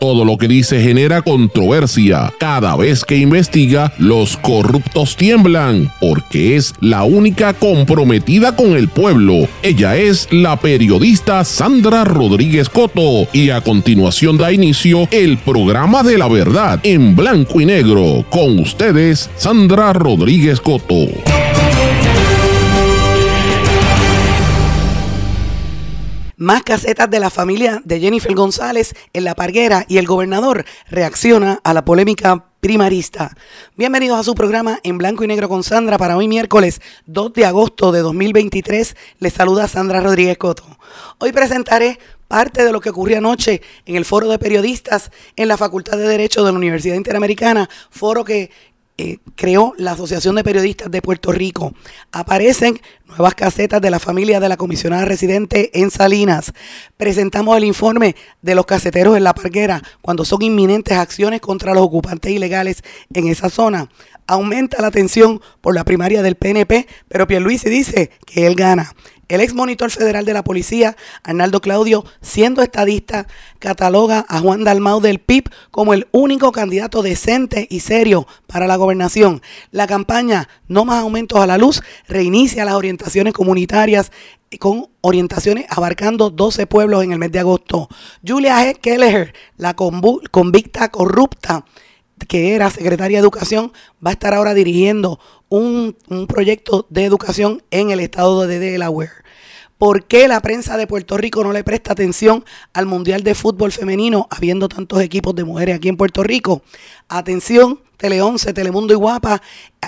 Todo lo que dice genera controversia. Cada vez que investiga, los corruptos tiemblan, porque es la única comprometida con el pueblo. Ella es la periodista Sandra Rodríguez Coto y a continuación da inicio el programa de la verdad en blanco y negro. Con ustedes, Sandra Rodríguez Coto. Más casetas de la familia de Jennifer González en La Parguera y el gobernador reacciona a la polémica primarista. Bienvenidos a su programa en blanco y negro con Sandra para hoy miércoles 2 de agosto de 2023. Les saluda Sandra Rodríguez Coto. Hoy presentaré parte de lo que ocurrió anoche en el foro de periodistas en la Facultad de Derecho de la Universidad Interamericana, foro que eh, creó la Asociación de Periodistas de Puerto Rico. Aparecen nuevas casetas de la familia de la comisionada residente en Salinas. Presentamos el informe de los caseteros en la parguera cuando son inminentes acciones contra los ocupantes ilegales en esa zona. Aumenta la tensión por la primaria del PNP, pero Pierluisi dice que él gana. El ex monitor federal de la policía, Arnaldo Claudio, siendo estadista, cataloga a Juan Dalmau del PIB como el único candidato decente y serio para la gobernación. La campaña No más aumentos a la luz reinicia las orientaciones comunitarias con orientaciones abarcando 12 pueblos en el mes de agosto. Julia G. Kelleher, la convicta corrupta que era secretaria de Educación, va a estar ahora dirigiendo un, proyecto de educación en el estado de Delaware. ¿Por qué la prensa de Puerto Rico no le presta atención al Mundial de Fútbol Femenino, habiendo tantos equipos de mujeres aquí en Puerto Rico? Atención, Tele 11, Telemundo y Guapa,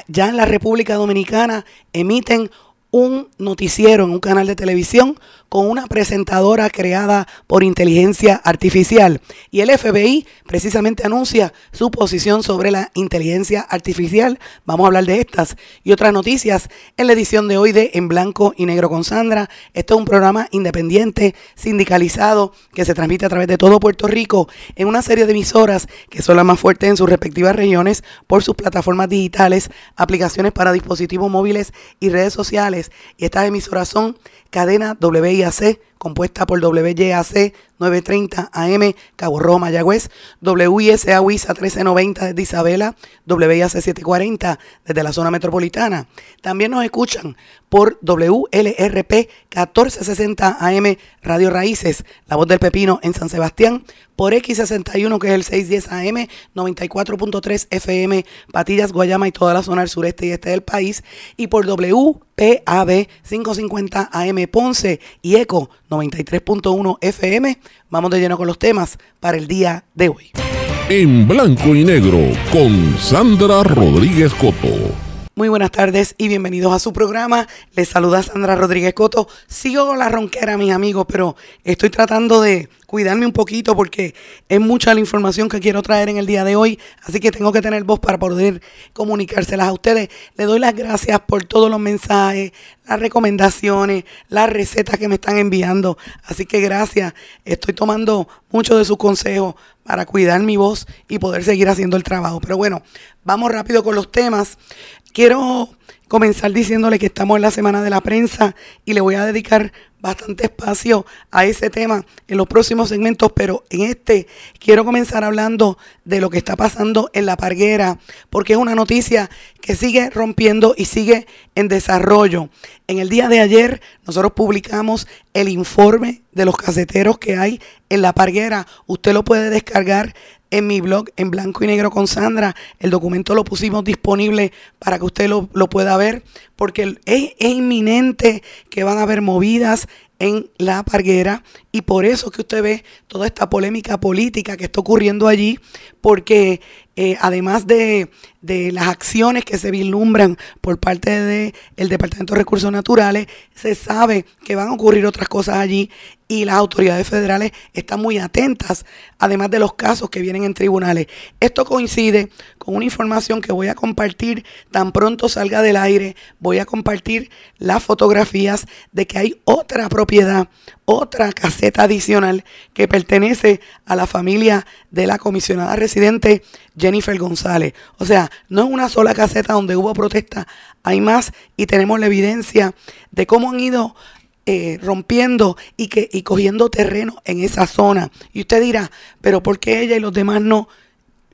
ya en la República Dominicana emiten un noticiero en un canal de televisión con una presentadora creada por inteligencia artificial. Y el FBI precisamente anuncia su posición sobre la inteligencia artificial. Vamos a hablar de estas y otras noticias en la edición de hoy de En Blanco y Negro con Sandra. Esto es un programa independiente, sindicalizado, que se transmite a través de todo Puerto Rico en una serie de emisoras que son las más fuertes en sus respectivas regiones por sus plataformas digitales, aplicaciones para dispositivos móviles y redes sociales. Y estas emisoras son cadena WIAC, compuesta por WYAC 930 AM, Cabo Rojo, Mayagüez, WISA WISA 1390 desde Isabela, WIAC 740 desde la zona metropolitana. También nos escuchan por WLRP 1460 AM, Radio Raíces, La Voz del Pepino en San Sebastián, por X61 que es el 610 AM, 94.3 FM, Patillas, Guayama y toda la zona del sureste y este del país, y por WPAB 550 AM Ponce y ECO 93.1 FM. Vamos de lleno con los temas para el día de hoy. En blanco y negro con Sandra Rodríguez Coto. Muy buenas tardes y bienvenidos a su programa. Les saluda Sandra Rodríguez Coto. Sigo con la ronquera, mis amigos, pero estoy tratando de cuidarme un poquito porque es mucha la información que quiero traer en el día de hoy, así que tengo que tener voz para poder comunicárselas a ustedes. Le doy las gracias por todos los mensajes, las recomendaciones, las recetas que me están enviando, así que gracias. Estoy tomando mucho de sus consejos para cuidar mi voz y poder seguir haciendo el trabajo. Pero bueno, vamos rápido con los temas. Quiero comenzar diciéndole que estamos en la semana de la prensa y le voy a dedicar bastante espacio a ese tema en los próximos segmentos, pero en este quiero comenzar hablando de lo que está pasando en la parguera, porque es una noticia que sigue rompiendo y sigue en desarrollo. En el día de ayer nosotros publicamos el informe de los caseteros que hay en la parguera. Usted lo puede descargar en mi blog en blanco y negro con Sandra. El documento lo pusimos disponible para que usted lo, pueda ver, porque es, es, inminente que van a haber movidas en la parguera y por eso que usted ve toda esta polémica política que está ocurriendo allí, porque eh, además de, de, las acciones que se vislumbran por parte del el Departamento de Recursos Naturales, se sabe que van a ocurrir otras cosas allí y las autoridades federales están muy atentas, además de los casos que vienen en tribunales. Esto coincide con una información que voy a compartir tan pronto salga del aire. Voy a compartir las fotografías de que hay otra propiedad, otra caseta adicional que pertenece a la familia de la comisionada residente Jennifer González. O sea, no es una sola caseta donde hubo protesta, hay más y tenemos la evidencia de cómo han ido eh, rompiendo y, que, y cogiendo terreno en esa zona. Y usted dirá, pero ¿por qué ella y los demás no?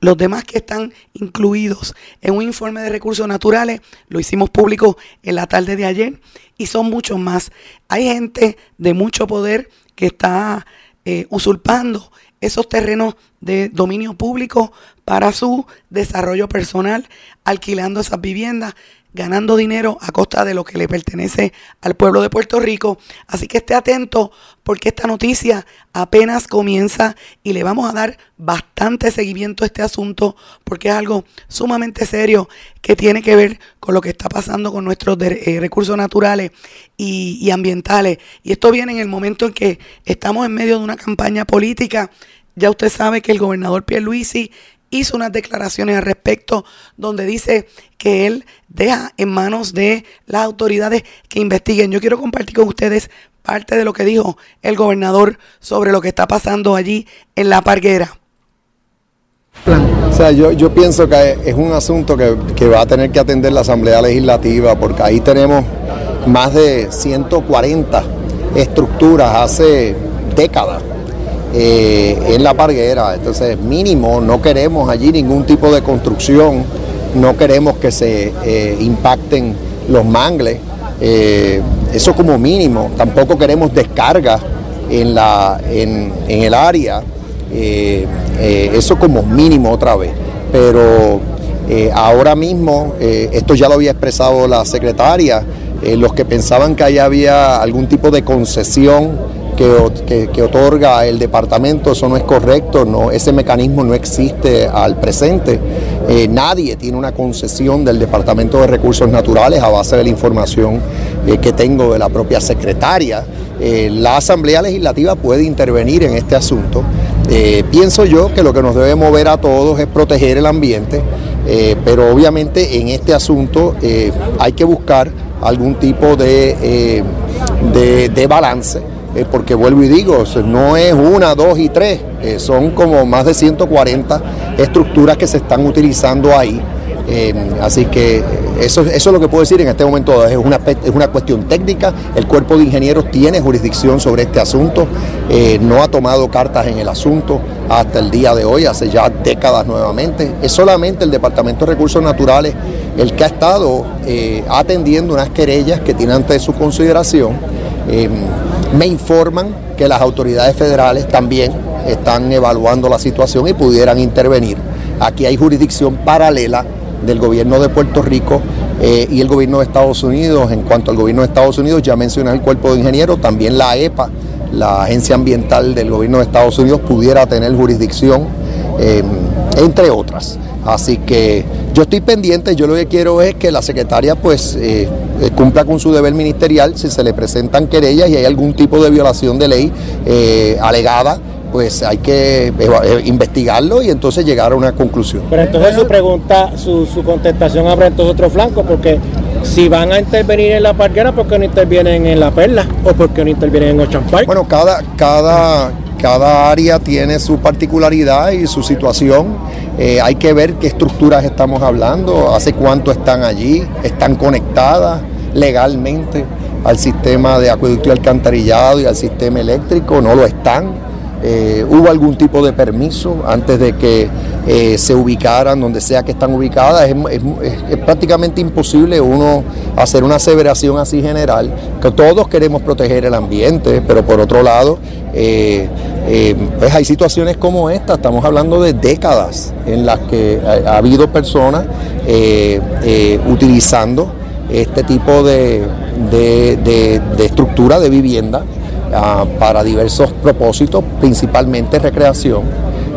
Los demás que están incluidos en un informe de recursos naturales, lo hicimos público en la tarde de ayer y son muchos más. Hay gente de mucho poder que está eh, usurpando esos terrenos de dominio público para su desarrollo personal, alquilando esas viviendas ganando dinero a costa de lo que le pertenece al pueblo de Puerto Rico. Así que esté atento porque esta noticia apenas comienza y le vamos a dar bastante seguimiento a este asunto porque es algo sumamente serio que tiene que ver con lo que está pasando con nuestros eh, recursos naturales y, y ambientales. Y esto viene en el momento en que estamos en medio de una campaña política. Ya usted sabe que el gobernador Pierluisi hizo unas declaraciones al respecto donde dice que él deja en manos de las autoridades que investiguen. Yo quiero compartir con ustedes parte de lo que dijo el gobernador sobre lo que está pasando allí en La Parguera. O sea, yo, yo pienso que es un asunto que, que va a tener que atender la Asamblea Legislativa porque ahí tenemos más de 140 estructuras hace décadas eh, en la parguera. Entonces, mínimo, no queremos allí ningún tipo de construcción, no queremos que se eh, impacten los mangles, eh, eso como mínimo. Tampoco queremos descarga en, la, en, el área, eso como mínimo otra vez. Pero ahora mismo, esto ya lo había expresado la secretaria, los que pensaban que ahí había algún tipo de concesión, que, otorga el departamento, eso no es correcto, no, ese mecanismo no existe al presente. Eh, nadie tiene una concesión del Departamento de Recursos Naturales a base de la información eh, que tengo de la propia secretaria. Eh, la Asamblea Legislativa puede intervenir en este asunto. pienso yo que lo que nos debe mover a todos es proteger el ambiente, pero obviamente en este asunto hay que buscar algún tipo de, de balance eh, porque vuelvo y digo, no es una, dos y tres, eh, son como más de 140 estructuras que se están utilizando ahí. Eh, así que eso, eso es lo que puedo decir en este momento, es una, es una cuestión técnica, el cuerpo de ingenieros tiene jurisdicción sobre este asunto, no ha tomado cartas en el asunto hasta el día de hoy, hace ya décadas nuevamente, es solamente el Departamento de Recursos Naturales el que ha estado atendiendo unas querellas que tiene ante su consideración. Me informan que las autoridades federales también están evaluando la situación y pudieran intervenir. Aquí hay jurisdicción paralela del gobierno de Puerto Rico eh, y el gobierno de Estados Unidos. En cuanto al gobierno de Estados Unidos, ya mencioné el cuerpo de ingenieros, también la EPA, la agencia ambiental del gobierno de Estados Unidos, pudiera tener jurisdicción, eh, entre otras. Así que yo estoy pendiente, yo lo que quiero es que la secretaria pues eh, cumpla con su deber ministerial, si se le presentan querellas y hay algún tipo de violación de ley alegada, pues hay que investigarlo y entonces llegar a una conclusión. Pero entonces su pregunta, su, contestación abre entonces otro flanco, porque si van a intervenir en la parquera, ¿por qué no intervienen en la perla? ¿O por qué no intervienen en Ocean Park? Bueno, cada, cada, cada área tiene su particularidad y su situación. Eh, hay que ver qué estructuras estamos hablando, hace cuánto están allí, están conectadas legalmente al sistema de acueducto y alcantarillado y al sistema eléctrico, no lo están. Eh, hubo algún tipo de permiso antes de que eh, se ubicaran donde sea que están ubicadas. Es, prácticamente imposible uno hacer una aseveración así general, que todos queremos proteger el ambiente, pero por otro lado, eh, pues hay situaciones como esta, estamos hablando de décadas en las que ha, habido personas utilizando este tipo de estructura de vivienda Ah, para diversos propósitos, principalmente recreación.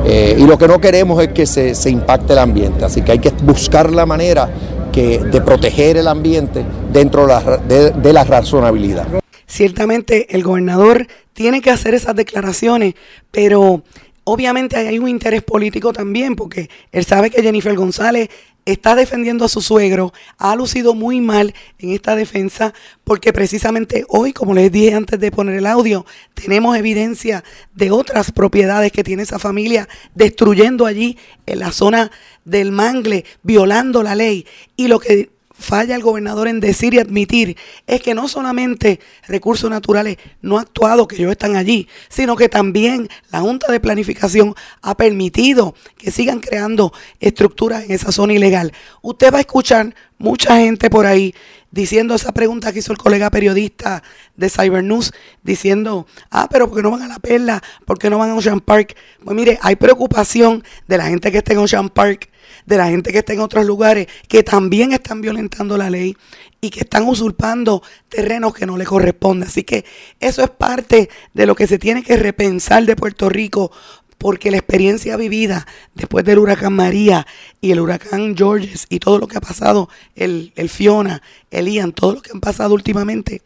Eh, y lo que no queremos es que se, impacte el ambiente, así que hay que buscar la manera de proteger el ambiente dentro de la razonabilidad. Ciertamente el gobernador tiene que hacer esas declaraciones, pero obviamente hay un interés político también, porque él sabe que Jennifer González está defendiendo a su suegro, ha lucido muy mal en esta defensa porque precisamente hoy, como les dije antes de poner el audio, tenemos evidencia de otras propiedades que tiene esa familia destruyendo allí en la zona del mangle, violando la ley. Y lo que falla el gobernador en decir y admitir es que no solamente recursos naturales no ha actuado, que ellos están allí, sino que también la Junta de Planificación ha permitido que sigan creando estructuras en esa zona ilegal. Usted va a escuchar mucha gente por ahí diciendo esa pregunta que hizo el colega periodista de Cybernews, diciendo, ah, pero ¿por qué no van a la perla? ¿Por qué no van a Ocean Park? Pues mire, hay preocupación de la gente que está en Ocean Park, de la gente que está en otros lugares, que también están violentando la ley y que están usurpando terrenos que no le corresponden. Así que eso es parte de lo que se tiene que repensar de Puerto Rico porque la experiencia vivida después del huracán María y el huracán Georges y todo lo que ha pasado, el, el, Fiona, el Ian, todo lo que han pasado últimamente,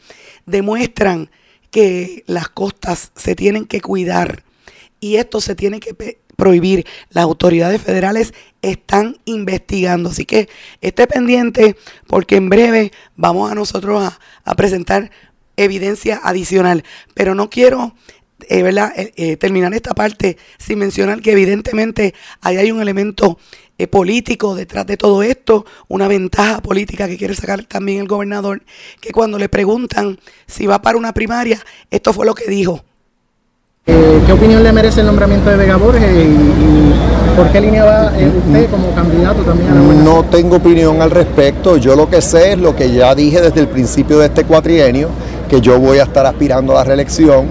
demuestran que las costas se tienen que cuidar y esto se tiene que prohibir. Las autoridades federales están investigando, así que esté pendiente porque en breve vamos a nosotros a, presentar evidencia adicional, pero no quiero eh, ¿verdad? Eh, eh, terminar esta parte sin mencionar que evidentemente ahí hay un elemento político detrás de todo esto, una ventaja política que quiere sacar también el gobernador, que cuando le preguntan si va para una primaria, esto fue lo que dijo. ¿Qué opinión le merece el nombramiento de Vega Borges y, por qué línea va usted como candidato también a la No tengo opinión al respecto, yo lo que sé es lo que ya dije desde el principio de este cuatrienio, que yo voy a estar aspirando a la reelección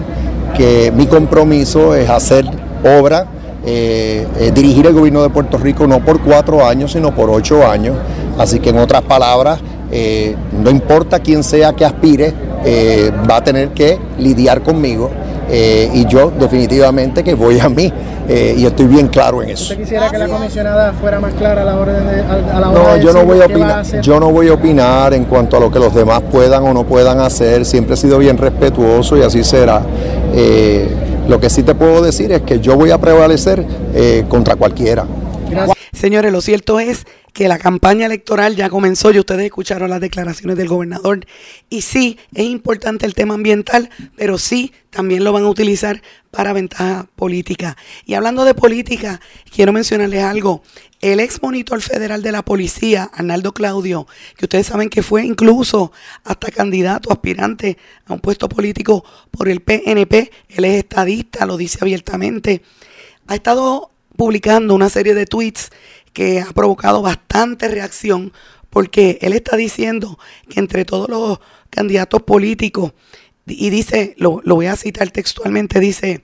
que mi compromiso es hacer obra, eh, eh, dirigir el gobierno de Puerto Rico no por cuatro años, sino por ocho años. Así que en otras palabras, eh, no importa quién sea que aspire, va a tener que lidiar conmigo y yo definitivamente que voy a mí. y estoy bien claro en eso. ¿Usted quisiera que la comisionada fuera más clara a la hora de, a la hora No, yo no voy a opinar. yo no voy a opinar en cuanto a lo que los demás puedan o no puedan hacer. Siempre he sido bien respetuoso y así será. Eh, lo que sí te puedo decir es que yo voy a prevalecer eh, contra cualquiera. Señores, lo cierto es que la campaña electoral ya comenzó y ustedes escucharon las declaraciones del gobernador. Y sí, es importante el tema ambiental, pero sí, también lo van a utilizar para ventaja política. Y hablando de política, quiero mencionarles algo. El ex monitor federal de la policía, Arnaldo Claudio, que ustedes saben que fue incluso hasta candidato, aspirante a un puesto político por el PNP, él es estadista, lo dice abiertamente, ha estado publicando una serie de tweets que ha provocado bastante reacción porque él está diciendo que entre todos los candidatos políticos, y dice, lo, voy a citar textualmente, dice,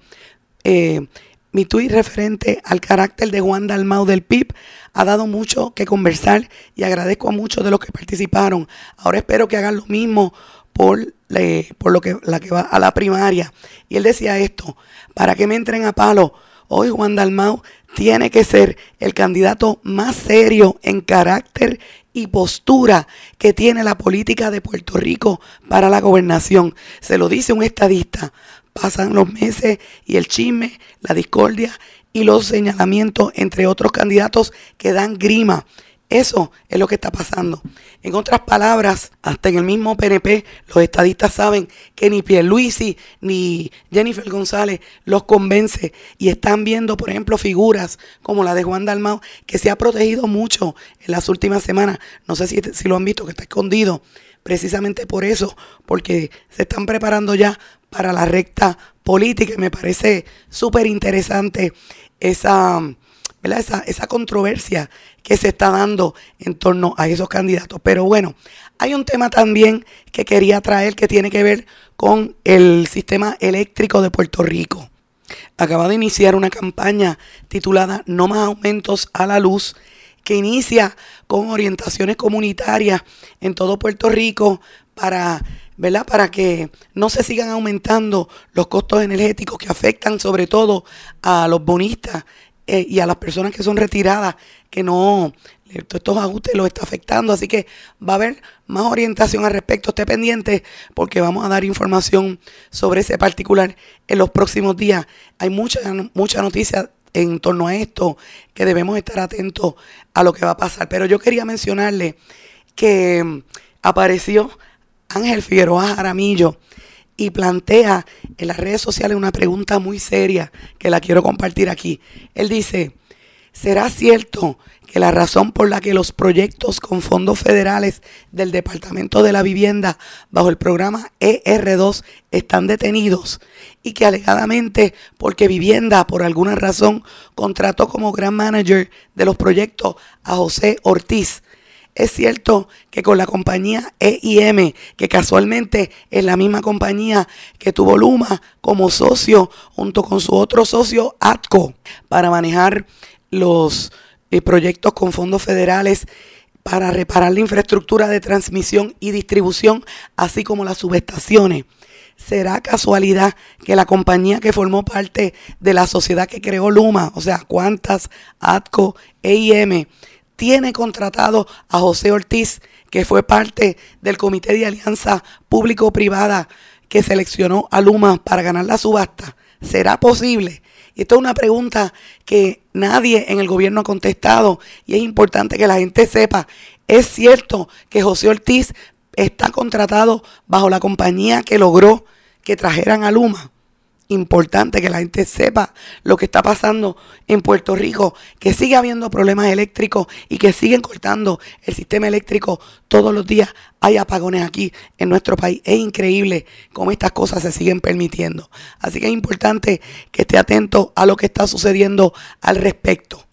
eh, mi tuit referente al carácter de Juan Dalmau del PIB ha dado mucho que conversar y agradezco a muchos de los que participaron. Ahora espero que hagan lo mismo por, por lo que, la que va a la primaria. Y él decía esto, para que me entren a palo, hoy Juan Dalmau tiene que ser el candidato más serio en carácter y postura que tiene la política de Puerto Rico para la gobernación. Se lo dice un estadista. Pasan los meses y el chisme, la discordia y los señalamientos entre otros candidatos que dan grima. Eso es lo que está pasando. En otras palabras, hasta en el mismo PNP, los estadistas saben que ni Pierluisi ni Jennifer González los convence y están viendo, por ejemplo, figuras como la de Juan Dalmau, que se ha protegido mucho en las últimas semanas. No sé si, si lo han visto, que está escondido precisamente por eso, porque se están preparando ya para la recta política y me parece súper interesante esa esa, controversia que se está dando en torno a esos candidatos. Pero bueno, hay un tema también que quería traer que tiene que ver con el sistema eléctrico de Puerto Rico. Acaba de iniciar una campaña titulada No más aumentos a la luz, que inicia con orientaciones comunitarias en todo Puerto Rico para ¿verdad? Para que no se sigan aumentando los costos energéticos que afectan sobre todo a los bonistas eh, y a las personas que son retiradas, que no, estos ajustes los está afectando. Así que va a haber más orientación al respecto. Esté pendiente porque vamos a dar información sobre ese particular en los próximos días. Hay mucha, mucha noticia en torno a esto que debemos estar atentos a lo que va a pasar. Pero yo quería mencionarle que mm, apareció Ángel Figueroa Jaramillo y plantea en las redes sociales una pregunta muy seria que la quiero compartir aquí. Él dice, ¿Será cierto que la razón por la que los proyectos con fondos federales del Departamento de la Vivienda bajo el programa ER2 están detenidos y que alegadamente porque Vivienda por alguna razón contrató como gran manager de los proyectos a José Ortiz? Es cierto que con la compañía EIM, que casualmente es la misma compañía que tuvo Luma como socio junto con su otro socio ATCO para manejar los eh, proyectos con fondos federales para reparar la infraestructura de transmisión y distribución, así como las subestaciones. ¿Será casualidad que la compañía que formó parte de la sociedad que creó Luma, o sea, Cuantas, ATCO, EIM, tiene contratado a José Ortiz, que fue parte del Comité de Alianza Público-Privada que seleccionó a Luma para ganar la subasta? ¿Será posible? Y esto es una pregunta que nadie en el gobierno ha contestado y es importante que la gente sepa. Es cierto que José Ortiz está contratado bajo la compañía que logró que trajeran a Luma importante que la gente sepa lo que está pasando en Puerto Rico, que sigue habiendo problemas eléctricos y que siguen cortando el sistema eléctrico todos los días. Hay apagones aquí en nuestro país. Es increíble cómo estas cosas se siguen permitiendo. Así que es importante que esté atento a lo que está sucediendo al respecto.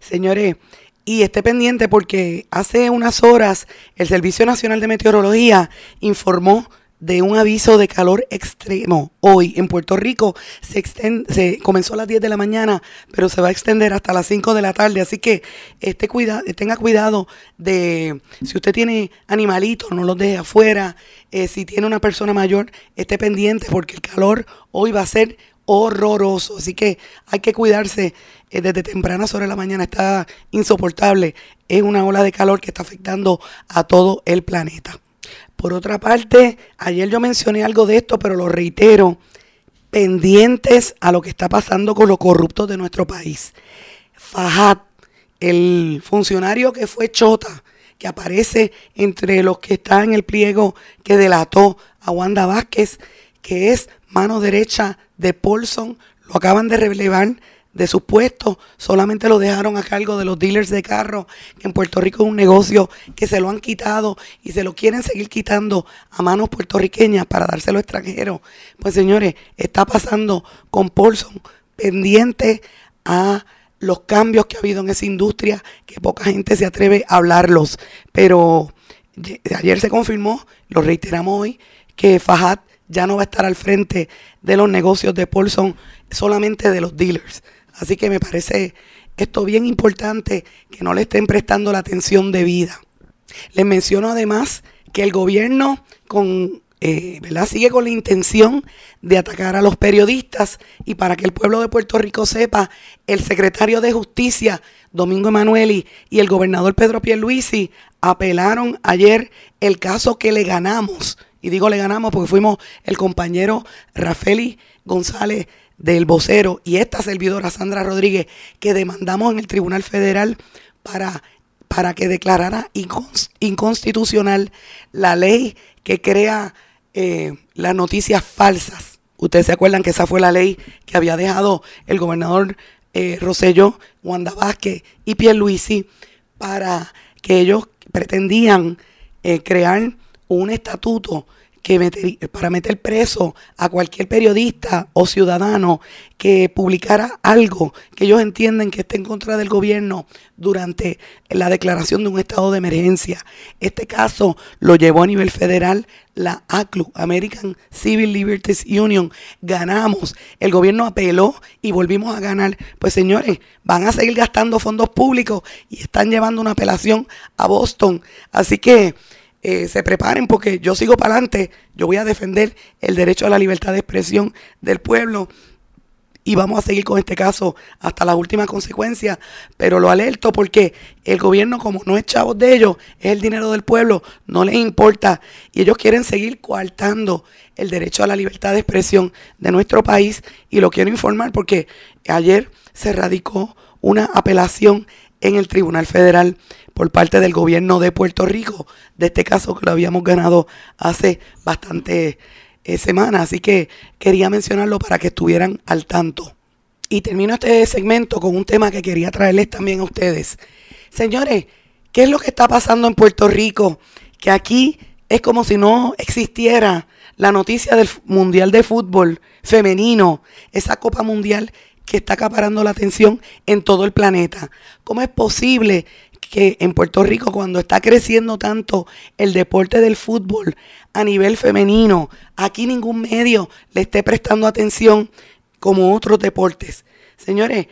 Señores, y esté pendiente porque hace unas horas el Servicio Nacional de Meteorología informó de un aviso de calor extremo hoy en Puerto Rico. Se, se comenzó a las 10 de la mañana, pero se va a extender hasta las 5 de la tarde. Así que este cuida, tenga cuidado de si usted tiene animalitos, no los deje afuera. Eh, si tiene una persona mayor, esté pendiente porque el calor hoy va a ser horroroso. Así que hay que cuidarse eh, desde temprana sobre la mañana. Está insoportable. Es una ola de calor que está afectando a todo el planeta. Por otra parte, ayer yo mencioné algo de esto, pero lo reitero, pendientes a lo que está pasando con los corruptos de nuestro país. Fajat, el funcionario que fue Chota, que aparece entre los que están en el pliego que delató a Wanda Vázquez, que es mano derecha de Paulson, lo acaban de relevar de sus puestos, solamente lo dejaron a cargo de los dealers de carro, que en Puerto Rico es un negocio que se lo han quitado y se lo quieren seguir quitando a manos puertorriqueñas para dárselo extranjero. Pues señores, está pasando con Paulson pendiente a los cambios que ha habido en esa industria, que poca gente se atreve a hablarlos. Pero ayer se confirmó, lo reiteramos hoy, que Fajat ya no va a estar al frente de los negocios de Paulson, solamente de los dealers. Así que me parece esto bien importante que no le estén prestando la atención debida. Les menciono además que el gobierno con, eh, sigue con la intención de atacar a los periodistas y para que el pueblo de Puerto Rico sepa, el secretario de Justicia, Domingo Emanueli, y el gobernador Pedro Pierluisi apelaron ayer el caso que le ganamos. Y digo le ganamos porque fuimos el compañero Rafeli González del vocero y esta servidora Sandra Rodríguez que demandamos en el Tribunal Federal para, para que declarara inconstitucional la ley que crea eh, las noticias falsas. Ustedes se acuerdan que esa fue la ley que había dejado el gobernador eh, Rosselló, Wanda Vázquez y Pierluisi para que ellos pretendían eh, crear un estatuto que para meter preso a cualquier periodista o ciudadano que publicara algo que ellos entienden que esté en contra del gobierno durante la declaración de un estado de emergencia. Este caso lo llevó a nivel federal la ACLU, American Civil Liberties Union. Ganamos, el gobierno apeló y volvimos a ganar. Pues señores, van a seguir gastando fondos públicos y están llevando una apelación a Boston. Así que eh, se preparen porque yo sigo para adelante, yo voy a defender el derecho a la libertad de expresión del pueblo y vamos a seguir con este caso hasta las últimas consecuencias, pero lo alerto porque el gobierno como no es chavos de ellos, es el dinero del pueblo, no les importa y ellos quieren seguir coartando el derecho a la libertad de expresión de nuestro país y lo quiero informar porque ayer se radicó una apelación en el Tribunal Federal por parte del gobierno de Puerto Rico de este caso que lo habíamos ganado hace bastante eh, semanas. Así que quería mencionarlo para que estuvieran al tanto. Y termino este segmento con un tema que quería traerles también a ustedes. Señores, ¿qué es lo que está pasando en Puerto Rico? Que aquí es como si no existiera la noticia del Mundial de Fútbol femenino, esa Copa Mundial que está acaparando la atención en todo el planeta. ¿Cómo es posible que en Puerto Rico, cuando está creciendo tanto el deporte del fútbol a nivel femenino, aquí ningún medio le esté prestando atención como otros deportes? Señores,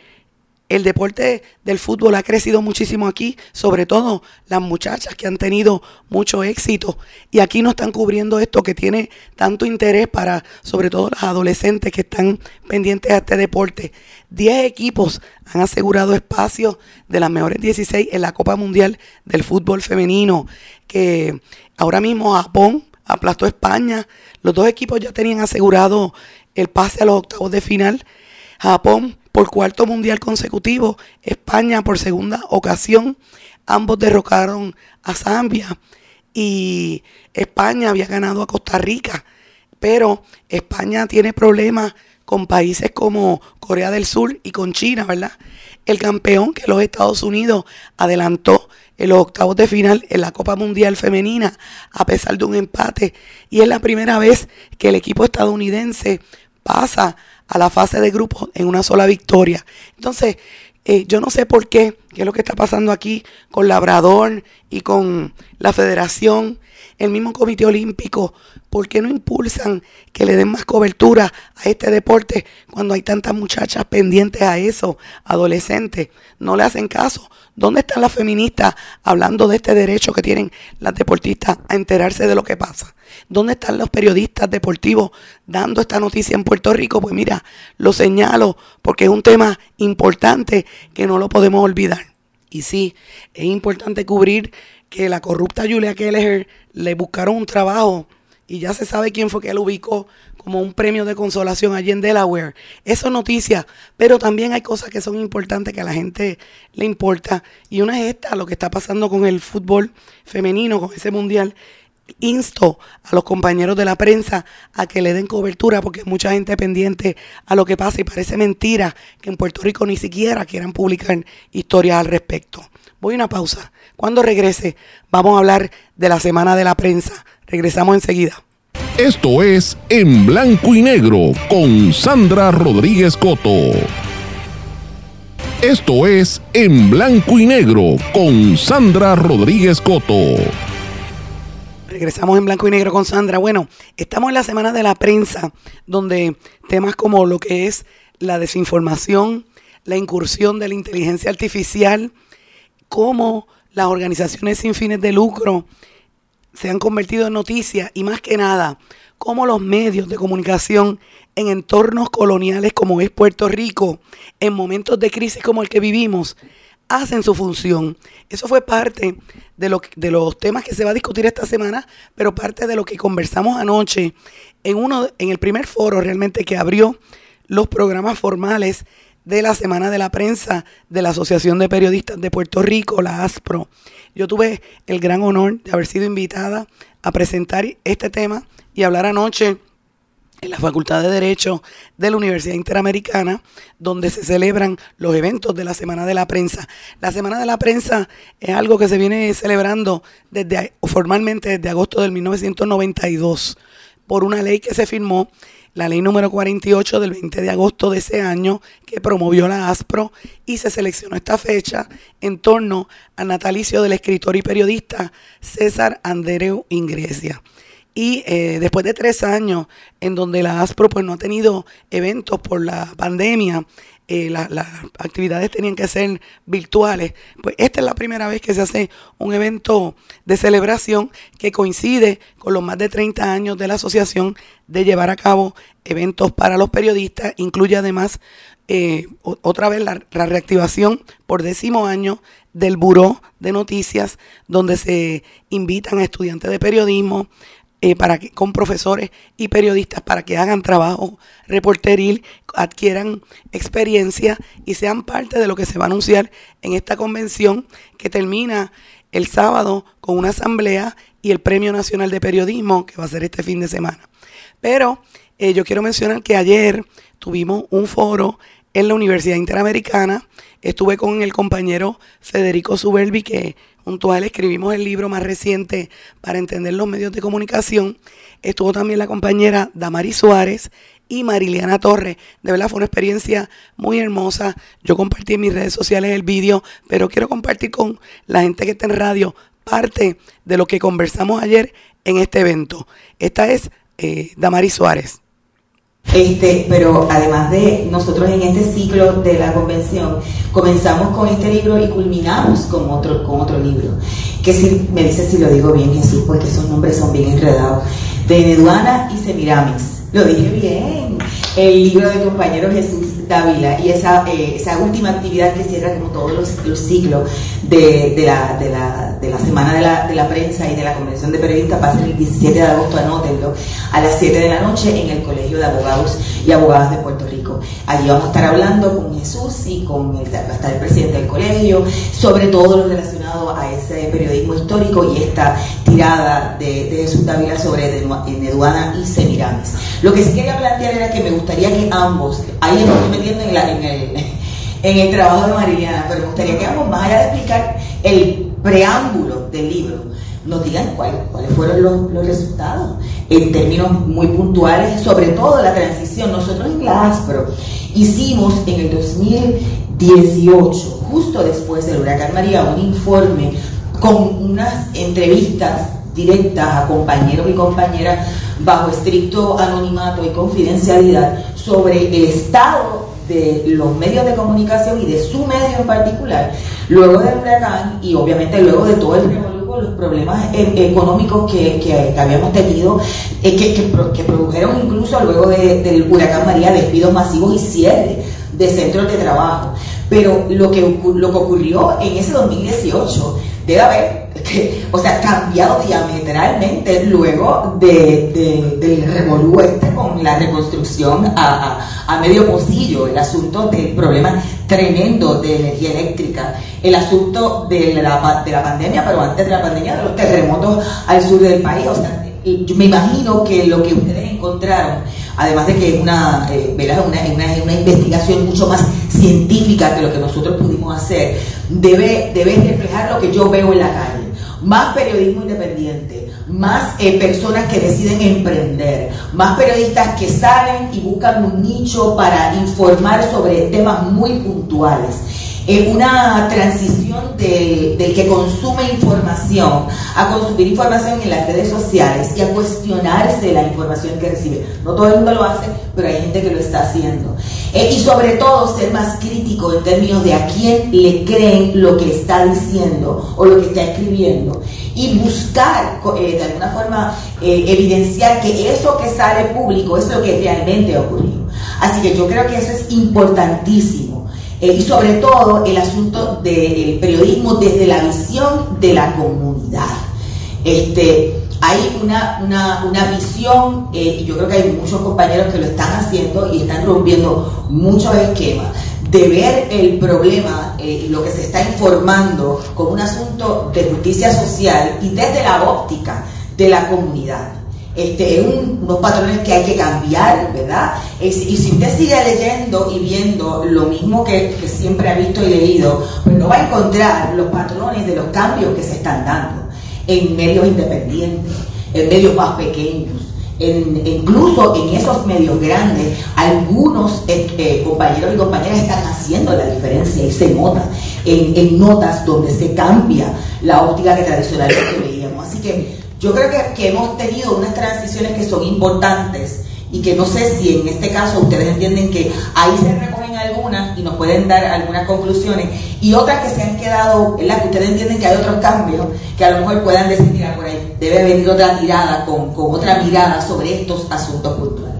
el deporte del fútbol ha crecido muchísimo aquí, sobre todo las muchachas que han tenido mucho éxito y aquí no están cubriendo esto que tiene tanto interés para sobre todo las adolescentes que están pendientes a este deporte. Diez equipos han asegurado espacios de las mejores 16 en la Copa Mundial del Fútbol Femenino, que ahora mismo Japón aplastó a España. Los dos equipos ya tenían asegurado el pase a los octavos de final. Japón por cuarto mundial consecutivo, España por segunda ocasión, ambos derrocaron a Zambia y España había ganado a Costa Rica, pero España tiene problemas con países como Corea del Sur y con China, ¿verdad? El campeón que los Estados Unidos adelantó en los octavos de final en la Copa Mundial Femenina a pesar de un empate y es la primera vez que el equipo estadounidense pasa a la fase de grupo en una sola victoria. Entonces, eh, yo no sé por qué, qué es lo que está pasando aquí con Labrador y con la federación, el mismo comité olímpico, ¿por qué no impulsan que le den más cobertura a este deporte cuando hay tantas muchachas pendientes a eso, adolescentes? No le hacen caso. ¿Dónde están las feministas hablando de este derecho que tienen las deportistas a enterarse de lo que pasa? ¿Dónde están los periodistas deportivos dando esta noticia en Puerto Rico? Pues mira, lo señalo porque es un tema importante que no lo podemos olvidar. Y sí, es importante cubrir que la corrupta Julia Keller le buscaron un trabajo y ya se sabe quién fue que lo ubicó como un premio de consolación allí en Delaware. Eso es noticia, pero también hay cosas que son importantes que a la gente le importa. Y una es esta, lo que está pasando con el fútbol femenino, con ese mundial. Insto a los compañeros de la prensa a que le den cobertura porque hay mucha gente pendiente a lo que pasa y parece mentira que en Puerto Rico ni siquiera quieran publicar historias al respecto. Voy a una pausa. Cuando regrese vamos a hablar de la semana de la prensa. Regresamos enseguida. Esto es En Blanco y Negro con Sandra Rodríguez Coto. Esto es En Blanco y Negro con Sandra Rodríguez Coto. Regresamos en blanco y negro con Sandra. Bueno, estamos en la semana de la prensa, donde temas como lo que es la desinformación, la incursión de la inteligencia artificial, cómo las organizaciones sin fines de lucro se han convertido en noticias y más que nada, cómo los medios de comunicación en entornos coloniales como es Puerto Rico, en momentos de crisis como el que vivimos, hacen su función. Eso fue parte de, lo, de los temas que se va a discutir esta semana, pero parte de lo que conversamos anoche en, uno, en el primer foro realmente que abrió los programas formales de la Semana de la Prensa de la Asociación de Periodistas de Puerto Rico, la ASPRO. Yo tuve el gran honor de haber sido invitada a presentar este tema y hablar anoche en la Facultad de Derecho de la Universidad Interamericana, donde se celebran los eventos de la Semana de la Prensa. La Semana de la Prensa es algo que se viene celebrando desde formalmente desde agosto del 1992 por una ley que se firmó la ley número 48 del 20 de agosto de ese año que promovió la ASPRO y se seleccionó esta fecha en torno al natalicio del escritor y periodista César Andreu Ingresia. Y eh, después de tres años en donde la ASPRO pues, no ha tenido eventos por la pandemia, eh, las actividades tenían que ser virtuales. Pues esta es la primera vez que se hace un evento de celebración que coincide con los más de 30 años de la asociación de llevar a cabo eventos para los periodistas. Incluye además eh, otra vez la, la, reactivación por décimo año del Buró de Noticias, donde se invitan a estudiantes de periodismo, eh, para que, con profesores y periodistas para que hagan trabajo reporteril, adquieran experiencia y sean parte de lo que se va a anunciar en esta convención que termina el sábado con una asamblea y el Premio Nacional de Periodismo que va a ser este fin de semana. Pero eh, yo quiero mencionar que ayer tuvimos un foro en la Universidad Interamericana. Estuve con el compañero Federico Subelvi, que junto a él escribimos el libro más reciente para entender los medios de comunicación. Estuvo también la compañera Damari Suárez y Mariliana Torres. De verdad fue una experiencia muy hermosa. Yo compartí en mis redes sociales el vídeo, pero quiero compartir con la gente que está en radio parte de lo que conversamos ayer en este evento. Esta es eh, Damari Suárez. Este, pero además de nosotros en este ciclo de la convención comenzamos con este libro y culminamos con otro, con otro libro. Que si, me dice si lo digo bien Jesús, porque esos nombres son bien enredados. De Neduana y Semiramis. Lo dije bien. El libro de compañero Jesús Dávila y esa, eh, esa última actividad que cierra como todos los, ciclos de, de, la, de, la, de, la, Semana de la, de la Prensa y de la Convención de Periodistas va a ser el 17 de agosto, anótenlo, a las 7 de la noche en el Colegio de Abogados y Abogadas de Puerto Rico. Allí vamos a estar hablando con Jesús y con el, hasta el presidente del colegio sobre todo lo relacionado a ese periodismo histórico y esta tirada de, de Jesús Dávila sobre Neduana y Semiramis. Lo que sí quería plantear era que me gustaría que ambos, ahí estoy metiendo en, el, trabajo de Mariliana, pero me gustaría que ambos, más allá de explicar el preámbulo del libro, nos digan cuáles fueron los, los, resultados en términos muy puntuales, sobre todo la transición. Nosotros en la ASPRO hicimos en el 2018, justo después del huracán María, un informe con unas entrevistas directas a compañeros y compañeras bajo estricto anonimato y confidencialidad sobre el estado de los medios de comunicación y de su medio en particular, luego del huracán y obviamente luego de todo el los problemas e, económicos que, habíamos tenido, eh, que, produjeron incluso luego del huracán María despidos masivos y cierre de centros de trabajo. Pero lo que, lo que ocurrió en ese 2018 debe haber, o sea, cambiado diametralmente luego de, del revolú este con la reconstrucción a, medio pocillo, el asunto del problema tremendo de energía eléctrica, el asunto de la, de la pandemia, pero antes de la pandemia, de los terremotos al sur del país, o sea, yo me imagino que lo que ustedes encontraron, además de que es una, eh, una, una, investigación mucho más científica que lo que nosotros pudimos hacer, debe, debe reflejar lo que yo veo en la calle. Más periodismo independiente, más eh, personas que deciden emprender, más periodistas que salen y buscan un nicho para informar sobre temas muy puntuales es una transición del, que consume información a consumir información en las redes sociales y a cuestionarse la información que recibe. No todo el mundo lo hace, pero hay gente que lo está haciendo. Eh, y sobre todo ser más crítico en términos de a quién le creen lo que está diciendo o lo que está escribiendo. Y buscar eh, de alguna forma eh, evidenciar que eso que sale público es lo que realmente ha ocurrido. Así que yo creo que eso es importantísimo eh, y sobre todo el asunto del periodismo desde la visión de la comunidad. Este, hay una, una, visión, eh, y yo creo que hay muchos compañeros que lo están haciendo y están rompiendo muchos esquemas, de ver el problema eh, lo que se está informando como un asunto de justicia social y desde la óptica de la comunidad este, es unos patrones que hay que cambiar, ¿verdad? y si usted sigue leyendo y viendo lo mismo que, siempre ha visto y leído, pues no va a encontrar los patrones de los cambios que se están dando en medios independientes, en medios más pequeños. incluso en esos medios grandes, algunos eh, compañeros y compañeras están haciendo la diferencia y se nota en, en notas donde se cambia la óptica que tradicionalmente veíamos. Así que yo creo que, hemos tenido unas transiciones que son importantes y que no sé si en este caso ustedes entienden que ahí se recogen algunas y nos pueden dar algunas conclusiones y otras que se han quedado, en las que ustedes entienden que hay otros cambios que a lo mejor puedan decir, mira, por ahí debe venir otra tirada con, otra mirada sobre estos asuntos puntuales.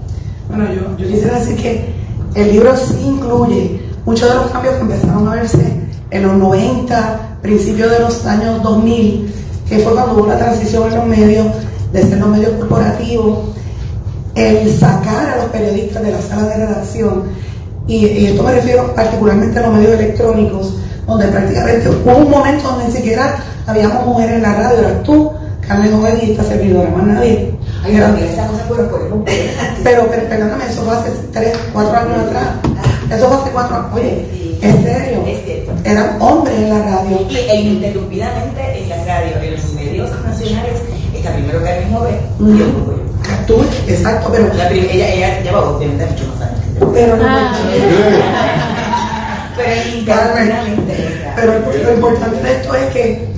Bueno, yo, yo quisiera decir que el libro sí incluye muchos de los cambios que empezaron a verse en los 90, principios de los años 2000 que fue cuando hubo la transición en los medios, de ser los medios corporativos, el sacar a los periodistas de la sala de redacción, y, esto me refiero particularmente a los medios electrónicos, donde prácticamente hubo un momento donde ni siquiera habíamos mujeres en la radio, eras tú, Carmen Joven y esta servidora, más nadie. Ay, por el Pero, pero, perdóname, eso fue hace 3, 4 años atrás. Eso fue hace 4 años. Oye, Sí. en serio. Es cierto. Eran hombres en la radio. Y, e ininterrumpidamente en la radio, nacionales, está primero Carmen Joven y Mm. después yo. Tú, exacto, pero. La ella, ella lleva obviamente mucho más años que. Pero, no, Pero ininterrumpidamente. o sea, pero lo importante de esto es que,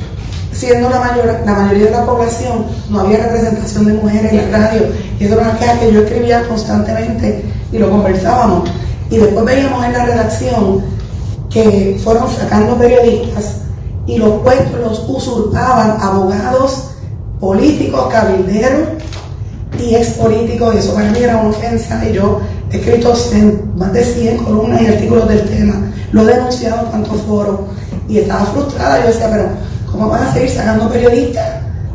siendo la, mayor, la mayoría de la población, no había representación de mujeres en la radio. Y eso era una queja que yo escribía constantemente y lo conversábamos. Y después veíamos en la redacción que fueron sacando periodistas y los puestos los usurpaban abogados, políticos, cabilderos y expolíticos, y eso para mí era una ofensa, y yo he escrito más de 100 columnas y artículos del tema, lo he denunciado en tantos foros, y estaba frustrada, yo decía, pero ¿cómo van a seguir sacando periodistas